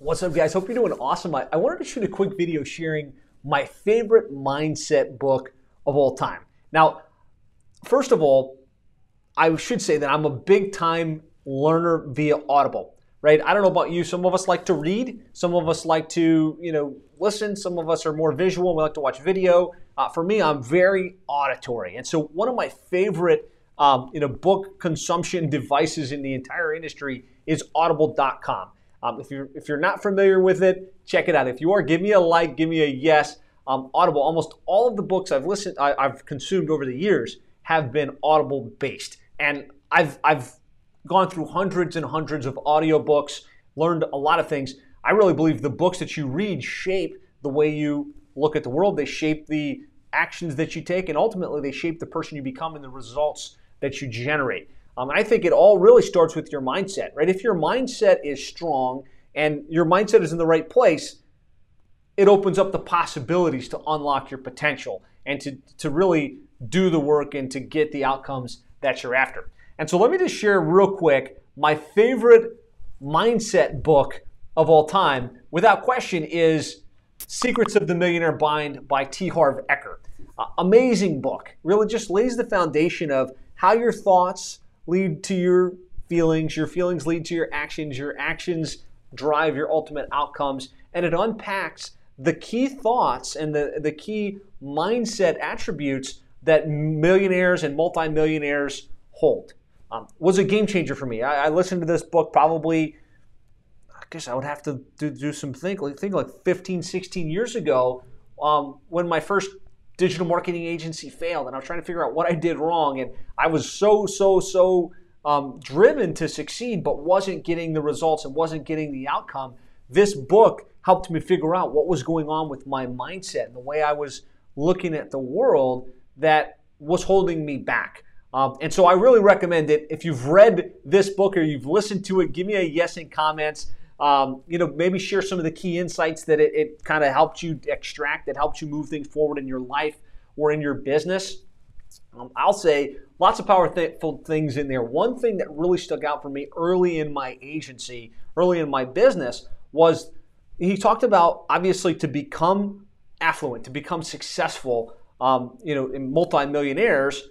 What's up, guys? Hope you're doing awesome. I, I wanted to shoot a quick video sharing my favorite mindset book of all time. Now, first of all, I should say that I'm a big time learner via Audible, right? I don't know about you. Some of us like to read, some of us like to, you know, listen, some of us are more visual, we like to watch video. Uh, for me, I'm very auditory. And so, one of my favorite um, you know, book consumption devices in the entire industry is audible.com. Um, if you're if you're not familiar with it, check it out. If you are, give me a like, give me a yes. Um, Audible. Almost all of the books I've listened, I, have consumed over the years have been Audible based, and I've I've gone through hundreds and hundreds of audiobooks, learned a lot of things. I really believe the books that you read shape the way you look at the world. They shape the actions that you take, and ultimately they shape the person you become and the results that you generate. Um, I think it all really starts with your mindset, right? If your mindset is strong and your mindset is in the right place, it opens up the possibilities to unlock your potential and to, to really do the work and to get the outcomes that you're after. And so let me just share real quick my favorite mindset book of all time, without question, is Secrets of the Millionaire Mind by T. Harv Eker. Uh, amazing book. Really just lays the foundation of how your thoughts lead to your feelings, your feelings lead to your actions, your actions drive your ultimate outcomes, and it unpacks the key thoughts and the, the key mindset attributes that millionaires and multimillionaires hold. Um, was a game changer for me. I, I, listened to this book probably, I guess I would have to do, do some think, like, think like 15, 16 years ago um, when my first digital marketing agency failed and I was trying to figure out what I did wrong. And I was so, so, so um, driven to succeed, but wasn't getting the results and wasn't getting the outcome. This book helped me figure out what was going on with my mindset and the way I was looking at the world that was holding me back. Um, and so I really recommend it. If you've read this book or you've listened to it, give me a yes in comments. Um, you know, maybe share some of the key insights that it, it kind of helped you extract, that helped you move things forward in your life or in your business. Um, I'll say lots of powerful things in there. One thing that really stuck out for me early in my agency, early in my business, was he talked about obviously to become affluent, to become successful, um, you know, in multimillionaires,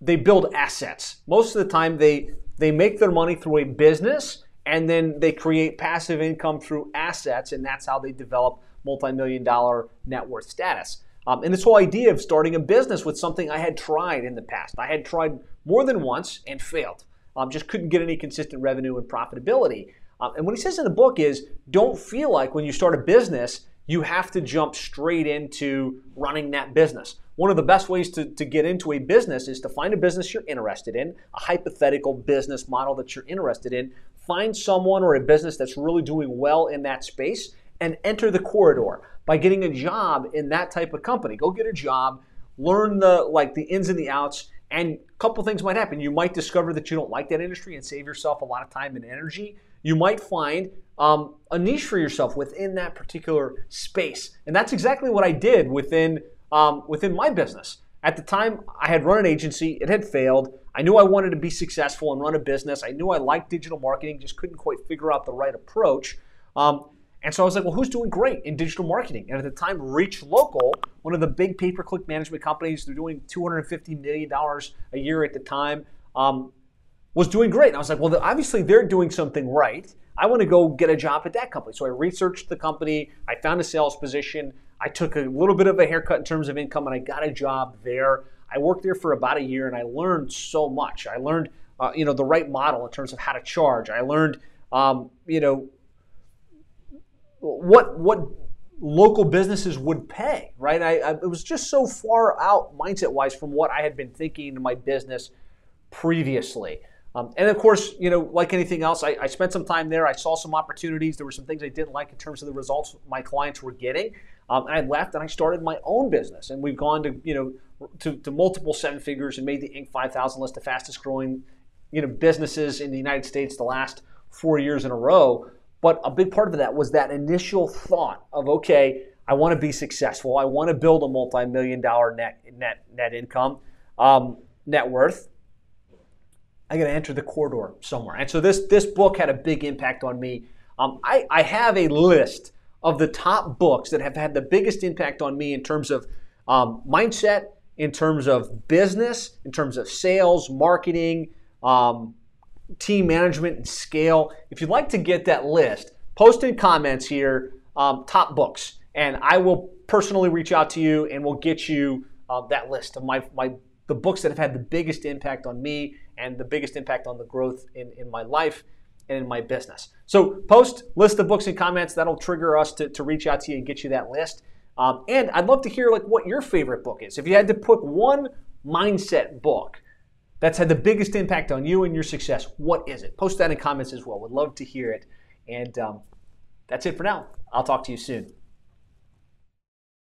they build assets. Most of the time, they they make their money through a business and then they create passive income through assets, and that's how they develop multi-million dollar net worth status. Um, and this whole idea of starting a business with something I had tried in the past. I had tried more than once and failed. Um, just couldn't get any consistent revenue and profitability. Um, and what he says in the book is don't feel like when you start a business, you have to jump straight into running that business. One of the best ways to, to get into a business is to find a business you're interested in, a hypothetical business model that you're interested in, find someone or a business that's really doing well in that space and enter the corridor by getting a job in that type of company. Go get a job, learn the like the ins and the outs, and a couple things might happen. You might discover that you don't like that industry and save yourself a lot of time and energy. You might find um, a niche for yourself within that particular space, and that's exactly what I did within um, within my business. At the time, I had run an agency, it had failed. I knew I wanted to be successful and run a business. I knew I liked digital marketing, just couldn't quite figure out the right approach. Um, and so I was like, well, who's doing great in digital marketing? And at the time, Reach Local, one of the big pay per click management companies, they're doing $250 million a year at the time, um, was doing great. And I was like, well, obviously they're doing something right. I want to go get a job at that company. So I researched the company, I found a sales position, I took a little bit of a haircut in terms of income, and I got a job there. I worked there for about a year, and I learned so much. I learned, uh, you know, the right model in terms of how to charge. I learned, um, you know, what what local businesses would pay. Right? I, I it was just so far out mindset wise from what I had been thinking in my business previously. Um, and of course, you know, like anything else, I, I, spent some time there. I saw some opportunities. There were some things I didn't like in terms of the results my clients were getting. Um, I left and I started my own business. And we've gone to, you know, to, to multiple seven figures and made the Inc. 5000 list, the fastest growing, you know, businesses in the United States the last four years in a row. But a big part of that was that initial thought of, okay, I want to be successful. I want to build a multi-million dollar net net net income, um, net worth. I got to enter the corridor somewhere. And so this this book had a big impact on me. Um, I, I have a list of the top books that have had the biggest impact on me in terms of um, mindset, in terms of business, in terms of sales, marketing, um, team management, and scale. If you'd like to get that list, post in comments here um, top books, and I will personally reach out to you and we'll get you uh, that list of my, my the books that have had the biggest impact on me and the biggest impact on the growth in, in my life and in my business. So post list of books and comments. That'll trigger us to, to reach out to you and get you that list. Um, and I'd love to hear like what your favorite book is. If you had to put one mindset book that's had the biggest impact on you and your success, what is it? Post that in comments as well. Would love to hear it. And um, that's it for now. I'll talk to you soon.